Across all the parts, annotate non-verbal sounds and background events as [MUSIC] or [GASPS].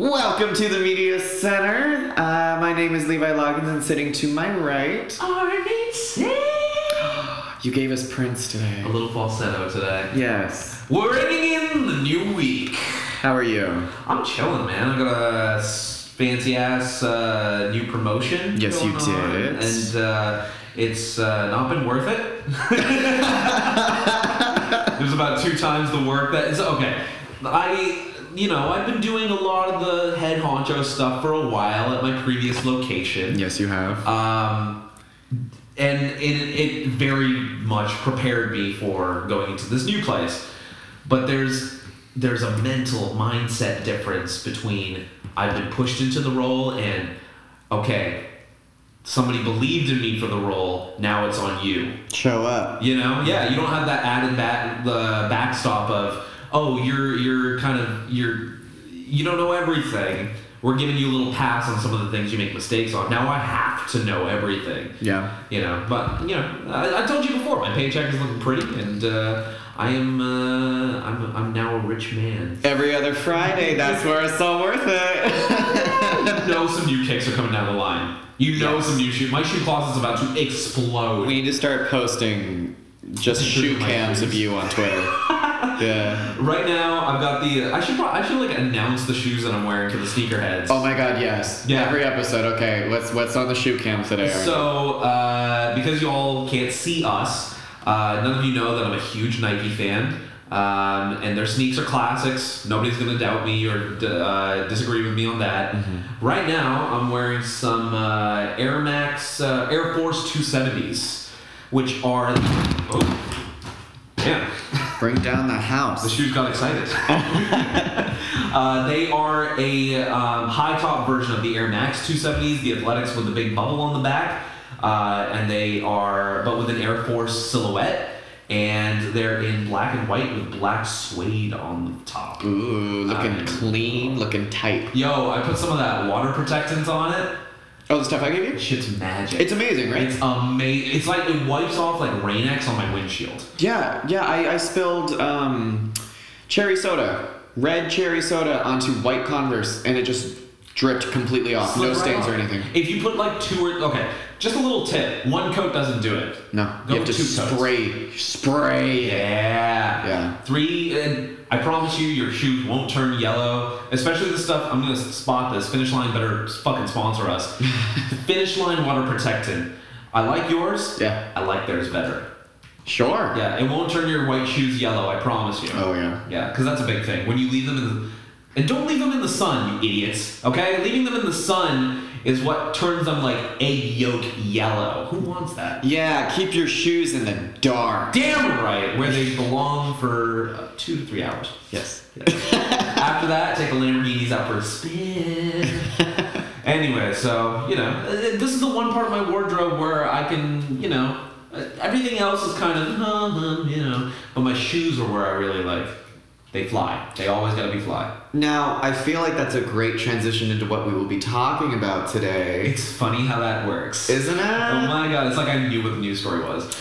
Welcome to the Media Center. Uh, my name is Levi Loggins, and sitting to my right, [GASPS] you gave us Prince today. A little falsetto today. Yes. We're ringing in the new week. How are you? I'm chilling, man. I got a fancy ass uh, new promotion. Yes, you going on, did. And uh, it's uh, not been worth it. [LAUGHS] [LAUGHS] There's about two times the work that is okay. I, you know, I've been doing a lot of the head honcho stuff for a while at my previous location. Yes, you have. Um, and it, it very much prepared me for going into this new place. But there's there's a mental mindset difference between I've been pushed into the role and okay, somebody believed in me for the role. Now it's on you. Show up. You know, yeah, you don't have that added back the backstop of oh you're you're kind of you're you don't know everything. We're giving you a little pass on some of the things you make mistakes on. Now I have to know everything. Yeah. You know, but you know, I, I told you before, my paycheck is looking pretty, and uh, I am uh, I'm I'm now a rich man. Every other Friday, that's where it's all worth it. [LAUGHS] You know, some new kicks are coming down the line. You know, Yes. some new shoe. My shoe closet's about to explode. we need to start posting just shoe cams of you on Twitter. [LAUGHS] yeah. Right now, I've got the. I should I should like announce the shoes that I'm wearing to the sneakerheads. Oh my God, yes. Yeah. Every episode. Okay, what's what's on the shoe cam today? So, uh, because you all can't see us, uh, none of you know that I'm a huge Nike fan. Um, and their sneaks are classics. Nobody's going to doubt me or d- uh, disagree with me on that. Right now, I'm wearing some uh, Air Max, uh, Air Force 270s, which are. Oh, yeah. [LAUGHS] Bring down the house. The shoes got excited. [LAUGHS] uh, they are a um, high top version of the Air Max 270s, the athletics with the big bubble on the back. Uh, and they are, but with an Air Force silhouette. And they're in black and white with black suede on the top. Ooh, looking Um, clean, looking tight. Yo, I put some of that water protectant on it. Oh, the stuff I gave you? Shit's magic. It's amazing, right? It's amazing. It's like it wipes off like Rain-X on my windshield. Yeah, yeah. I, I spilled um, cherry soda, red cherry soda onto white Converse, and it just dripped completely off. Slip no right stains off. or anything. If you put like two or okay, just a little tip. One coat doesn't do it. No, Go you have to two coats. spray, spray. Yeah. Yeah. Three, and I promise you, your shoes won't turn yellow. Especially the stuff. I'm gonna spot this. Finish Line better fucking sponsor us. [LAUGHS] Finish Line water protectant. I like yours. Yeah. I like theirs better. Sure. Yeah, it won't turn your white shoes yellow. I promise you. Oh yeah. Yeah, because that's a big thing. When you leave them in the. And don't leave them in the sun, you idiots. Okay? Leaving them in the sun is what turns them like egg yolk yellow. Who wants that? Yeah. Keep your shoes in the dark. Damn right, where they belong for uh, two to three hours. Yes. After that, take the Lamborghinis out for a spin. [LAUGHS] anyway, so, you know, uh, this is the one part of my wardrobe where I can, you know, uh, everything else is kind of, uh, you know, but my shoes are where I really like. They fly. They always gotta be fly. Now I feel like that's a great transition into what we will be talking about today, It's funny how that works. isn't it? oh my god, it's like I knew what the news story was.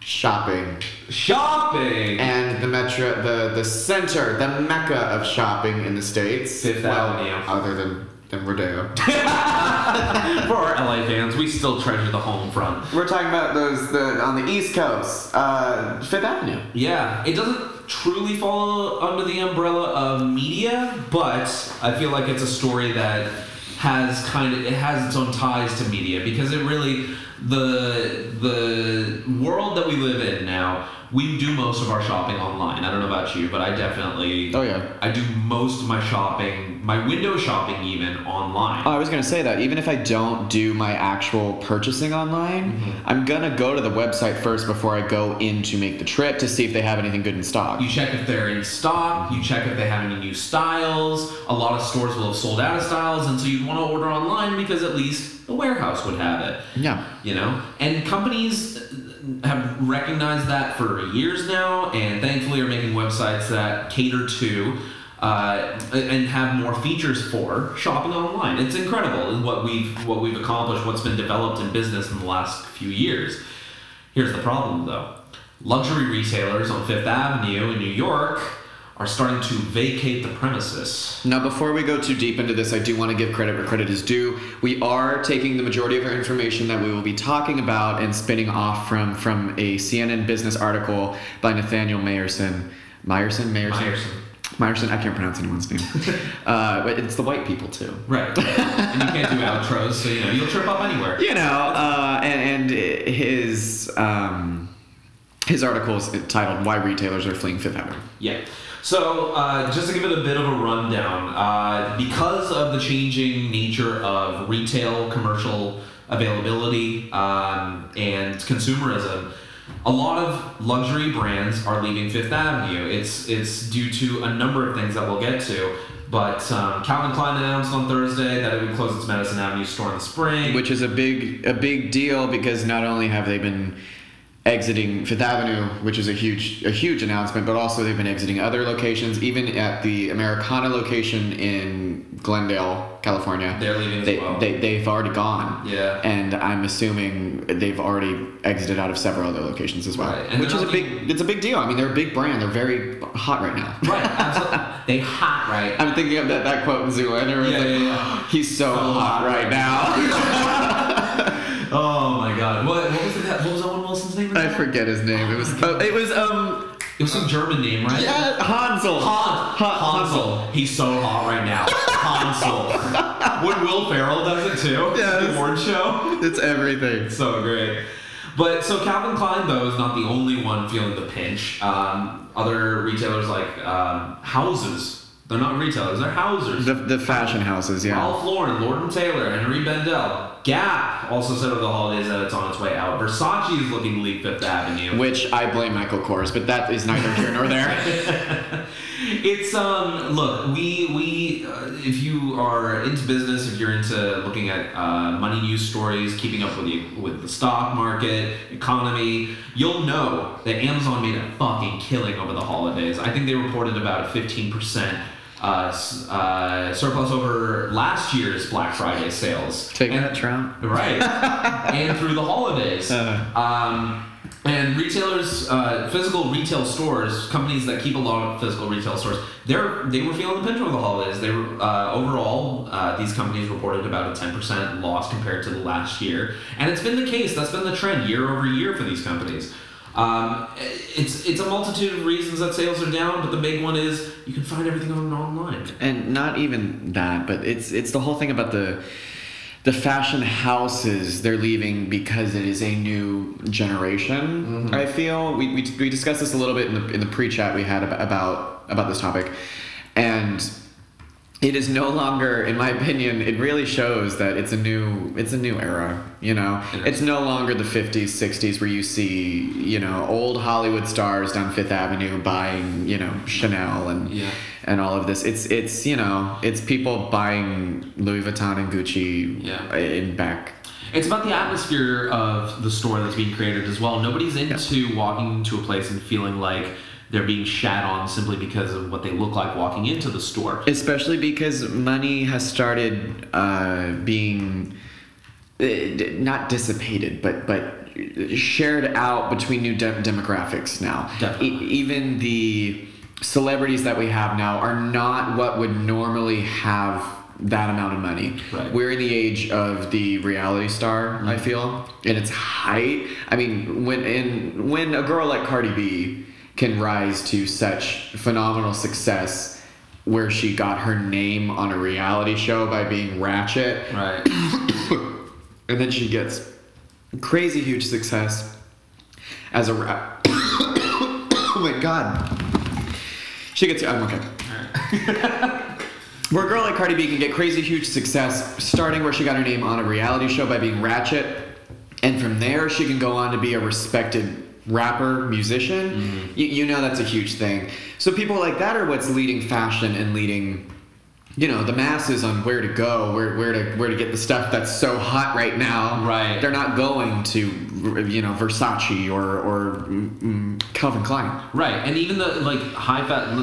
Shopping. Shopping! and the metro, the the center, the mecca of shopping in the states. Fifth well, Avenue. other than than Rodeo. [LAUGHS] For our LA fans, we still treasure the home front. We're talking about those the on the East Coast, uh, Fifth Avenue. Yeah, it doesn't truly fall under the umbrella of media, but I feel like it's a story that has kind of it has its own ties to media because it really the the world that we live in now we do most of our shopping online. I don't know about you, but I definitely Oh yeah. I do most of my shopping, my window shopping even online. Oh, I was gonna say that even if I don't do my actual purchasing online, Mm-hmm. I'm gonna go to the website first before I go in to make the trip to see if they have anything good in stock. You check if they're in stock. You check if they have any new styles. A lot of stores will have sold out of styles, and so you'd want to order online because at least the warehouse would have it. Yeah. You know, and companies have recognized that for years now, and thankfully are making websites that cater to. Uh, and have more features for shopping online. It's incredible what we've what we've accomplished, what's been developed in business in the last few years. Here's the problem though. Luxury retailers on Fifth Avenue in New York are starting to vacate the premises. Now, before we go too deep into this, I do want to give credit where credit is due. We are taking the majority of our information that we will be talking about and spinning off from from a CNN business article by Nathaniel Mayerson. Meyerson? Mayerson? Meyerson. Meyerson, I can't pronounce anyone's name. [LAUGHS] uh, but it's the white people too. Right. and you can't do outros, so you know you'll trip up anywhere. You know, uh, and, and his um, his article is titled "Why Retailers Are Fleeing Fifth Avenue." Yeah. So, uh, just to give it a bit of a rundown, uh, because of the changing nature of retail, commercial availability, um, and consumerism, a lot of luxury brands are leaving Fifth Avenue. It's it's due to a number of things that we'll get to. But um, Calvin Klein announced on Thursday that it would close its Madison Avenue store in the spring. which is a big a big deal because not only have they been exiting Fifth Avenue, which is a huge a huge announcement, but also they've been exiting other locations, even at the Americana location in Glendale, California. They're leaving as they, well. they they've already gone. Yeah. And I'm assuming they've already exited out of several other locations as well. Right, and Which is a big it's a big deal. I mean they're a big brand. They're very hot right now. right, absolutely. they hot, right? I'm thinking of that, that quote in Zoolander. Yeah, like, yeah, yeah. He's so, hot, right now. [LAUGHS] [LAUGHS] Oh my god. What, what was that? What was Owen Wilson's name? [LAUGHS] I forget his name. It was oh, it was um It was some German name, right? yeah Hansel. Han, Han- Hansel. He's so hot right now. Hansel. [LAUGHS] when Will Ferrell does it too. Yes. The award show. It's everything. [LAUGHS] So great. But so Calvin Klein though is not the only one feeling the pinch. Um, other retailers like um, houses. They're not retailers. They're houses. The, the fashion houses, yeah. Ralph Lauren, Lord and Taylor, Henri Bendel, Gap also said over the holidays that it's on its way out. Versace is looking to leave Fifth Avenue. Which I blame Michael Kors, but that is neither here nor there. [LAUGHS] It's um look we we if you are into business if you're into looking at uh, money news stories keeping up with the with the stock market economy you'll know that Amazon made a fucking killing over the holidays I think they reported about a fifteen percent uh, uh, surplus over last year's Black Friday sales Taking And- that Trump. right [LAUGHS] and through the holidays Uh. um, and retailers uh, physical retail stores companies that keep a lot of physical retail stores they're they were feeling the pinch over the holidays. They were uh, overall uh, these companies reported about a 10% loss compared to the last year. And it's been the case that's been the trend year over year for these companies. Um, it's it's a multitude of reasons that sales are down but the big one is you can find everything on online. And not even that, but it's it's the whole thing about the the fashion houses they're leaving because it is a new generation. Mm-hmm. I feel we, we, we discussed this a little bit in the in the pre-chat we had about about, about this topic, and it is no longer in my opinion it really shows that it's a new it's a new era you know it's no longer the 50s 60s where you see you know old hollywood stars down fifth avenue buying you know chanel and Yeah. and all of this it's it's you know it's people buying louis vuitton and gucci Yeah. in back It's about the atmosphere of the store that's being created as well. Nobody's into walking to a place and feeling like they're being shat on simply because of what they look like walking into the store. especially because money has started uh, being uh, not dissipated, but but shared out between new de- demographics now. Definitely. E- even the celebrities that we have now are not what would normally have that amount of money. Right. We're in the age of the reality star. I feel and its height. I mean, when in when a girl like Cardi B can rise to such phenomenal success where she got her name on a reality show by being ratchet. Right. [COUGHS] and then she gets crazy huge success as a rap [COUGHS] oh my god. She gets i'm okay. Where a girl like Cardi B can get crazy huge success, starting where she got her name on a reality show by being Ratchet, and from there she can go on to be a respected rapper, musician. You, you know that's a huge thing. So people like that are what's leading fashion and leading, you know, the masses on where to go, where where to where to get the stuff that's so hot right now. Right. They're not going to, you know, Versace or or mm, mm, Calvin Klein. Right. And even the like high fat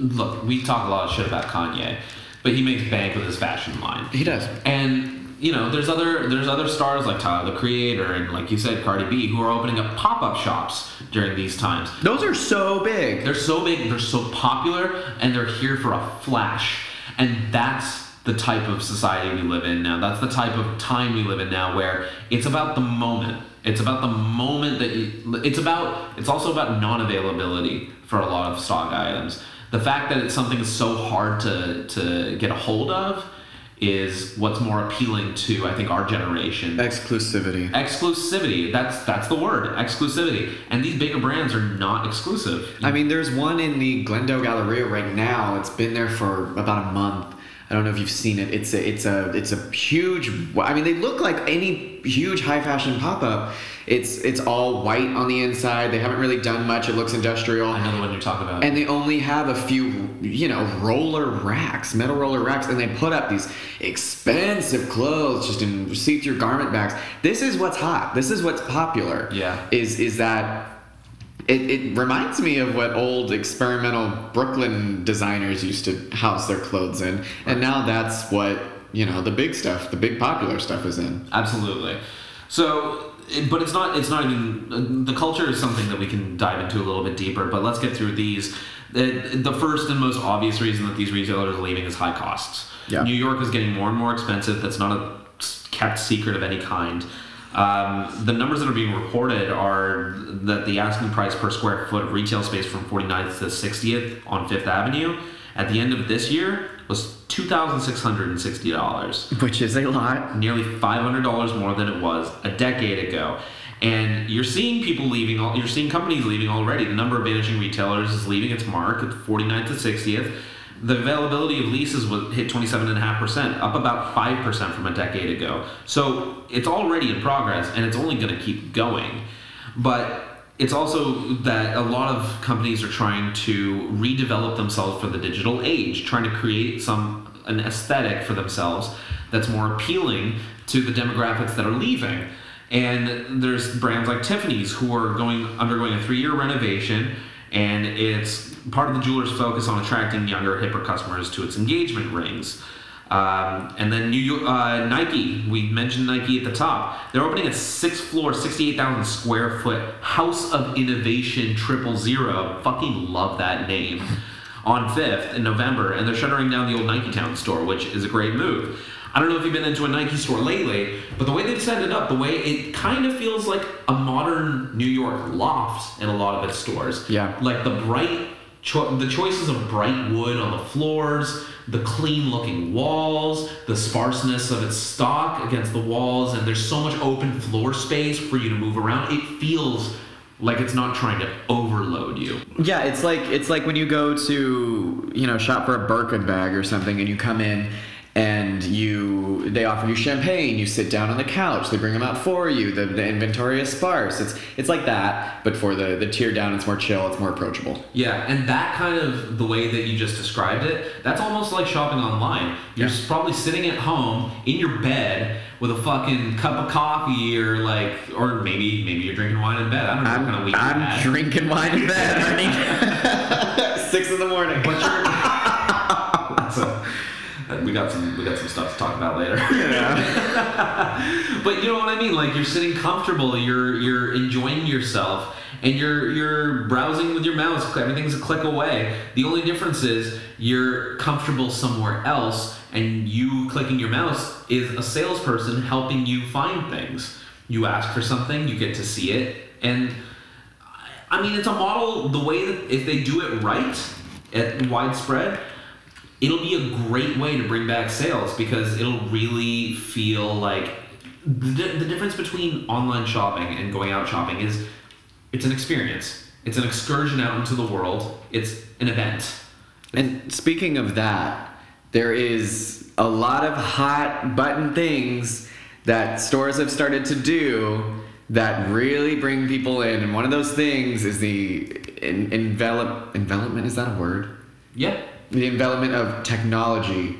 look, we talk a lot of shit about Kanye, but he makes bank with his fashion line. He does. And you know, there's other there's other stars like Tyler the Creator and like you said, Cardi B, who are opening up pop up shops during these times. Those are so big. They're so big, they're so popular, and they're here for a flash. And that's the type of society we live in now. That's the type of time we live in now where it's about the moment. It's about the moment that you, it's about it's also about non-availability for a lot of stock items. The fact that it's something so hard to to get a hold of is what's more appealing to I think our generation. Exclusivity. Exclusivity. That's that's the word. Exclusivity. And these bigger brands are not exclusive. I mean, there's one in the Glendale Galleria right now. It's been there for about a month. I don't know if you've seen it. It's a it's a it's a huge. I mean, they look like any huge high fashion pop up. It's it's all white on the inside. They haven't really done much. It looks industrial. I know the one you're talking about. And they only have a few, you know, roller racks, metal roller racks, and they put up these expensive clothes just in see-through garment bags. This is what's hot. This is what's popular. Yeah. Is is that it, it reminds me of what old experimental Brooklyn designers used to house their clothes in. And now that's what, you know, the big stuff, the big popular stuff is in. Absolutely. So, it- but it's not. It's not even. The culture is something that we can dive into a little bit deeper. But let's get through these. The, the first and most obvious reason that these retailers are leaving is high costs. Yeah. New York is getting more and more expensive. That's not a kept secret of any kind. Um, the numbers that are being reported are that the asking price per square foot of retail space from 49th to 60th on Fifth Avenue at the end of this year was $2,660 Which is a lot. nearly $500 more than it was a decade ago. And you're seeing people leaving, you're seeing companies leaving already. The number of vanishing retailers is leaving its mark at 49th to 60th. The availability of leases was hit 27.5%, up about 5% from a decade ago. So it's already in progress and it's only going to keep going. But it's also that a lot of companies are trying to redevelop themselves for the digital age, trying to create some an aesthetic for themselves that's more appealing to the demographics that are leaving. And there's brands like Tiffany's who are going undergoing a three-year renovation, and it's part of the jeweler's focus on attracting younger, hipper customers to its engagement rings. Um, and then New York, uh, Nike, we mentioned Nike at the top. They're opening a six floor, 68,000 square foot House of Innovation Triple Zero. Fucking love that name. [LAUGHS] On 5th in November, and they're shuttering down the old Nike Town store, which is a great move. I don't know if you've been into a Nike store lately, but the way they've set it up, the way it kind of feels like a modern New York loft in a lot of its stores. Yeah. Like the bright, cho- the choices of bright wood on the floors, the clean looking walls, the sparseness of its stock against the walls, and there's so much open floor space for you to move around. It feels like it's not trying to overload you. Yeah, it's like it's like when you go to you know shop for a Birkin bag or something, and you come in and you they offer you champagne. You sit down on the couch. They bring them out for you. The, the inventory is sparse. It's it's like that, but for the the tier down, it's more chill. It's more approachable. Yeah, and that kind of the way that you just described it, that's almost like shopping online. You're Yeah. probably sitting at home in your bed with a fucking cup of coffee or like or maybe maybe you're drinking wine in bed. I don't know I'm, what kind of week I'm drinking wine in bed. [LAUGHS] [LAUGHS] Six in the morning. But you're we got some we got some stuff to talk about later. [LAUGHS] yeah. [LAUGHS] but you know what I mean? Like you're sitting comfortable, you're you're enjoying yourself, and you're you're browsing with your mouse. Everything's a click away. The only difference is you're comfortable somewhere else, and you clicking your mouse is a salesperson helping you find things. You ask for something, you get to see it, and I mean it's a model. The way that if they do it right, at widespread, it'll be a great way to bring back sales because it'll really feel like the, the difference between online shopping and going out shopping is it's an experience it's an excursion out into the world it's an event And speaking of that, there is a lot of hot button things that stores have started to do that really bring people in. And one of those things is the en- envelop envelopment. Is that a word? yeah The envelopment of technology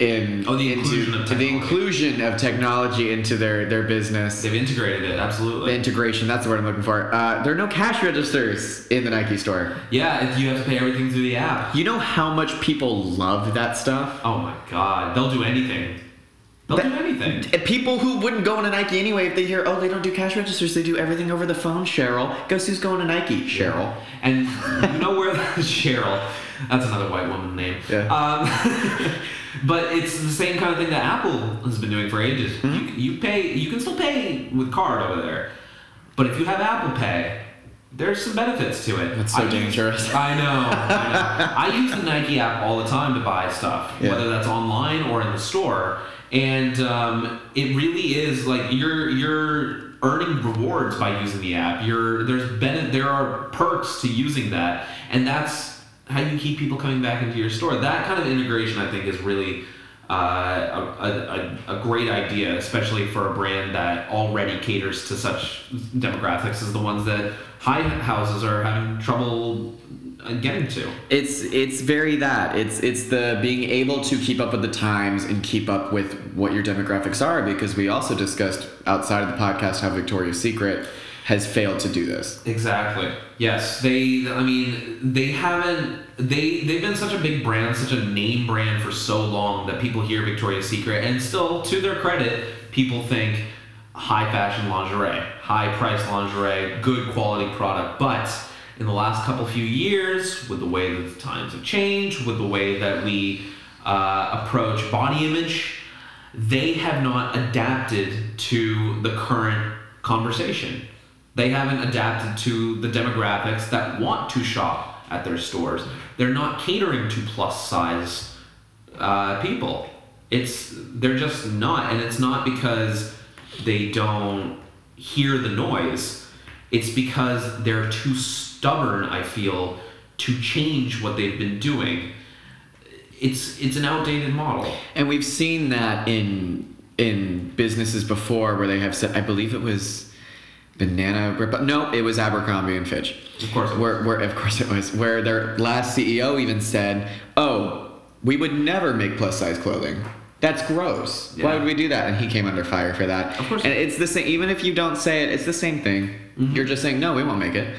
in Oh, the into inclusion of the technology. inclusion of technology into their their business. they've integrated it absolutely. The integration. That's the word I'm looking for. Uh, there are no cash registers in the Nike store. yeah you have to pay everything through the app You know how much people love that stuff. oh my god they'll do anything They'll That- do anything. People who wouldn't go into Nike anyway, if they hear, oh, they don't do cash registers, they do everything over the phone. Cheryl, guess who's going to Nike? Cheryl. And you know where Cheryl? That's another white woman name. Yeah. Um, [LAUGHS] but it's the same kind of thing that Apple has been doing for ages. Mm-hmm. You, you pay, you can still pay with card over there, but if you have Apple Pay, there's some benefits to it. That's so I use- dangerous. [LAUGHS] I know. I know. I use the Nike app all the time to buy stuff, Yeah. whether that's online or in the store, and um, it really is like you're you're earning rewards by using the app. You're there's bene- there are perks to using that, and that's how you keep people coming back into your store. That kind of integration, I think, is really uh, a, a, a great idea, especially for a brand that already caters to such demographics as the ones that high houses are having trouble uh, getting to. It's it's very that. It's it's the being able to keep up with the times and keep up with what your demographics are because we also discussed outside of the podcast how Victoria's Secret has failed to do this. Exactly. Yes, they. I mean, they haven't. They they've been such a big brand, such a name brand for so long that people hear Victoria's Secret, and still, to their credit, people think high fashion lingerie, high price lingerie, good quality product. But in the last couple few years, with the way that the times have changed, with the way that we uh, approach body image, they have not adapted to the current conversation. They haven't adapted to the demographics that want to shop at their stores. They're not catering to plus size uh, people. It's they're just not, and it's not because they don't hear the noise. It's because they're too stubborn. I feel to change what they've been doing. It's it's an outdated model. And we've seen that in in businesses before where they have said I believe it was Banana no, it was Abercrombie and Fitch. Of course it Where, where of course it was. Where their last CEO even said, "Oh, we would never make plus size clothing. That's gross. Why would we do that?" And he came under fire for that. Of course. And it's the same. Even if you don't say it, it's the same thing. Mm-hmm. You're just saying, "No, we won't make it."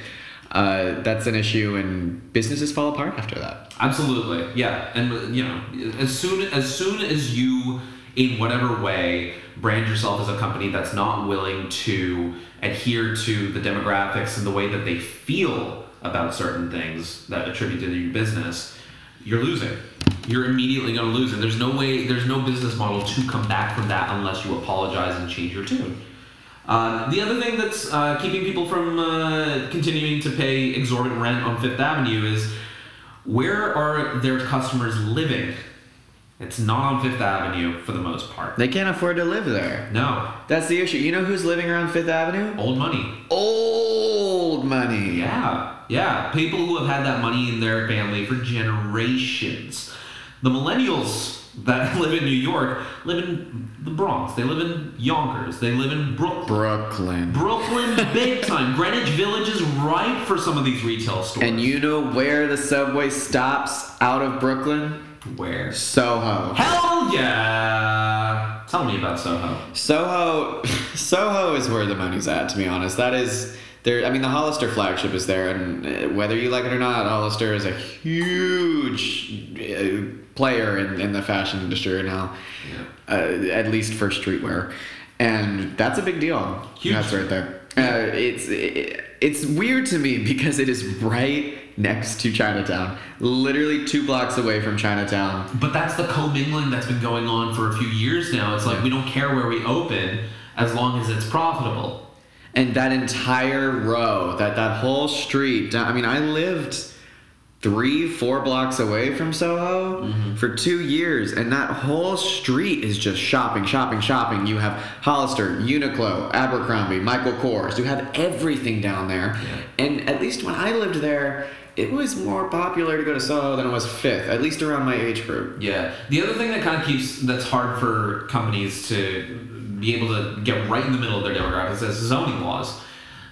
Uh, that's an issue, and businesses fall apart after that. Absolutely, yeah, and you know, as soon as soon as you, in whatever way, brand yourself as a company that's not willing to adhere to the demographics and the way that they feel about certain things that attribute to your business, you're losing. You're immediately going to lose, and there's no way, there's no business model to come back from that unless you apologize and change your tune. Uh, the other thing that's uh, keeping people from uh, continuing to pay exorbitant rent on Fifth Avenue is where are their customers living? It's not on Fifth Avenue for the most part. They can't afford to live there. No, That's the issue. You know who's living around Fifth Avenue? old money. Old money. Yeah, yeah. People who have had that money in their family for generations. The millennials that [LAUGHS] live in New York live in the Bronx. They live in Yonkers. They live in Brooklyn. Brooklyn. Brooklyn, [LAUGHS] big time. Greenwich Village is ripe for some of these retail stores. And you know where the subway stops out of Brooklyn? Where? Soho. Hell yeah! Tell me about Soho. Soho, [LAUGHS] Soho is where the money's at. To be honest, that is there. I mean, the Hollister flagship is there, and uh, whether you like it or not, Hollister is a huge uh, player in, in the fashion industry right now. Yeah. uh, at least for streetwear, and that's a big deal. Huge. That's right there. Uh, it's it, it's weird to me [LAUGHS] because it is right next to Chinatown, literally two blocks away from Chinatown. But that's the commingling that's been going on for a few years now. It's like we don't care where we open as long as it's profitable. And that entire row, that that whole street. I mean, I lived three, four blocks away from Soho mm-hmm. for two years, and that whole street is just shopping, shopping, shopping. You have Hollister, Uniqlo, Abercrombie, Michael Kors. You have everything down there. And at least when I lived there, it was more popular to go to Soho than it was Fifth, at least around my age group. Yeah. The other thing that kind of keeps that's hard for companies to be able to get right in the middle of their demographics is zoning laws.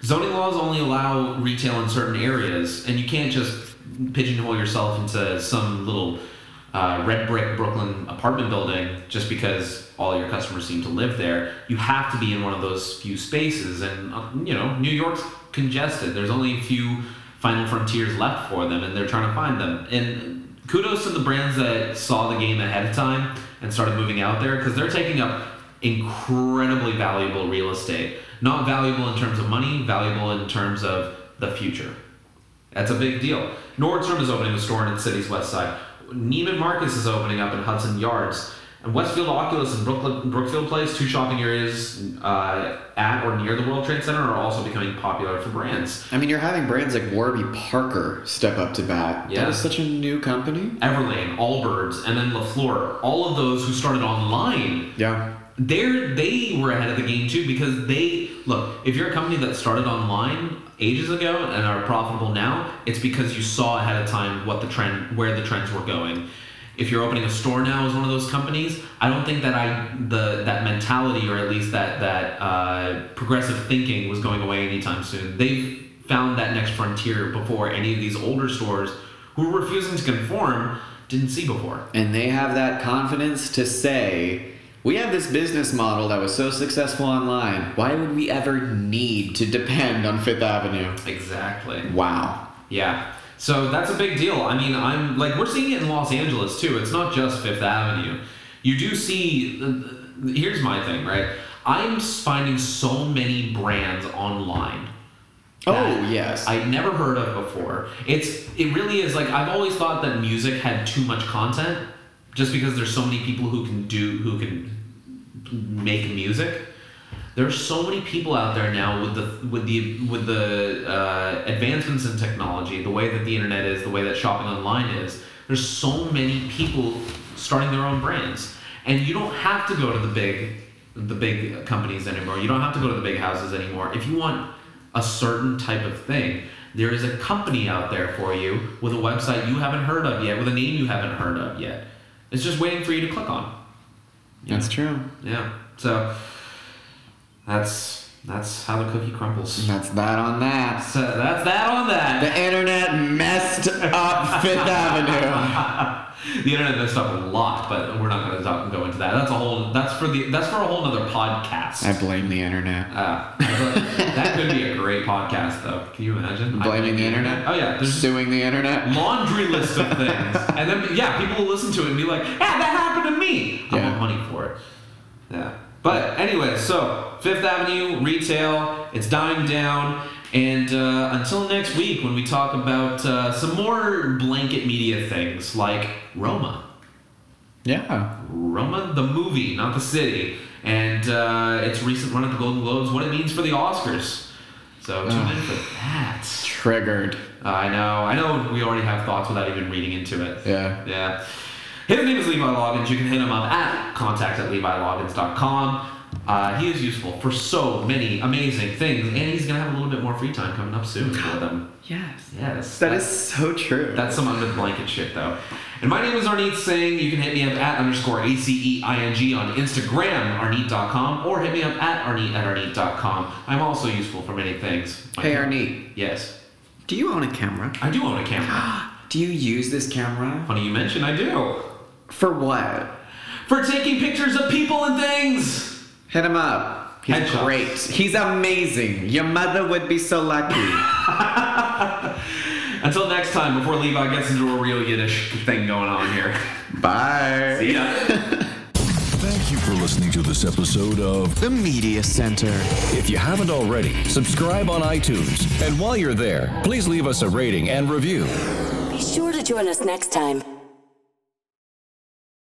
Zoning laws only allow retail in certain areas, and you can't just pigeonhole yourself into some little uh, red brick Brooklyn apartment building just because all your customers seem to live there. You have to be in one of those few spaces, and uh, you know New York's congested. There's only a few final frontiers left for them, and they're trying to find them. And kudos to the brands that saw the game ahead of time and started moving out there because they're taking up incredibly valuable real estate. Not valuable in terms of money, valuable in terms of the future. That's a big deal. Nordstrom is opening a store in the city's west side. Neiman Marcus is opening up in Hudson Yards. And Westfield Oculus and Brooklyn, Brookfield Place, two shopping areas uh, at or near the World Trade Center, are also becoming popular for brands. I mean, you're having brands like Warby Parker step up to bat. Yeah. That is such a new company. Everlane, Allbirds, and then LaFleur, all of those who started online Yeah. they're they were ahead of the game too because they look if you're a company that started online ages ago and are profitable now it's because you saw ahead of time what the trend where the trends were going if you're opening a store now as one of those companies i don't think that i the that mentality or at least that that uh, progressive thinking was going away anytime soon they've found that next frontier before any of these older stores who were refusing to conform didn't see before And they have that confidence to say, we have this business model that was so successful online. Why would we ever need to depend on Fifth Avenue? exactly Wow. Yeah. So that's a big deal. I mean, I'm like we're seeing it in Los Angeles too. It's not just Fifth Avenue. You do see. uh, Here's my thing, right? I'm finding so many brands online. Oh, yes. I'd never heard of before. It's it really is like I've always thought that music had too much content, just because there's so many people who can do who can make music. There's so many people out there now with the with the with the uh, advancements in technology, the way that the internet is, the way that shopping online is. There's so many people starting their own brands, and you don't have to go to the big the big companies anymore. You don't have to go to the big houses anymore. If you want a certain type of thing, there is a company out there for you with a website you haven't heard of yet, with a name you haven't heard of yet. It's just waiting for you to click on. That's true. Yeah. So that's that's how the cookie crumbles. That's that on that. So that's that on that. The internet messed up Fifth Avenue. [LAUGHS] the internet messed up a lot, but we're not going to go into that. That's a whole. That's for the. That's for a whole other podcast. I blame the internet. Uh, that could be a great podcast, though. Can you imagine? Blaming the internet? Oh yeah, there's Suing the internet. laundry list of things, [LAUGHS] and then yeah, people will listen to it and be like, "Yeah, that happened to me." I Yeah. want money for it. Yeah. But anyway, so Fifth Avenue retail, it's dying down, and uh, until next week when we talk about uh, some more blanket media things like Roma, Yeah. Roma the movie, not the city, and uh, its recent run at the Golden Globes, what it means for the Oscars. So tune in for that. Triggered. I know. I know we already have thoughts without even reading into it. Yeah. Yeah. His name is Levi Loggins. You can hit him up at contact at leviloggins.com. Uh, he is useful for so many amazing things, and he's going to have a little bit more free time coming up soon for them. [GASPS] Yes. Yes. That is so true. That's some under the blanket shit, though. And my name is Arneet Singh. You can hit me up at underscore A-C-E-I-N-G on Instagram, arneet.com, or hit me up at arneet at arneet.com. I'm also useful for many things. My Hey, Arneet. Yes. Do you own a camera? I do own a camera. [GASPS] Do you use this camera? Funny you mention, I do. For what? For taking pictures of people and things. Hit him up. He's Headshots. great. He's amazing. Your mother would be so lucky. [LAUGHS] Until next time, before Levi gets into a real Yiddish thing going on here. Bye. See ya. [LAUGHS] Thank you for listening to this episode of The Media Center. If you haven't already, subscribe on iTunes. And while you're there, please leave us a rating and review. Be sure to join us next time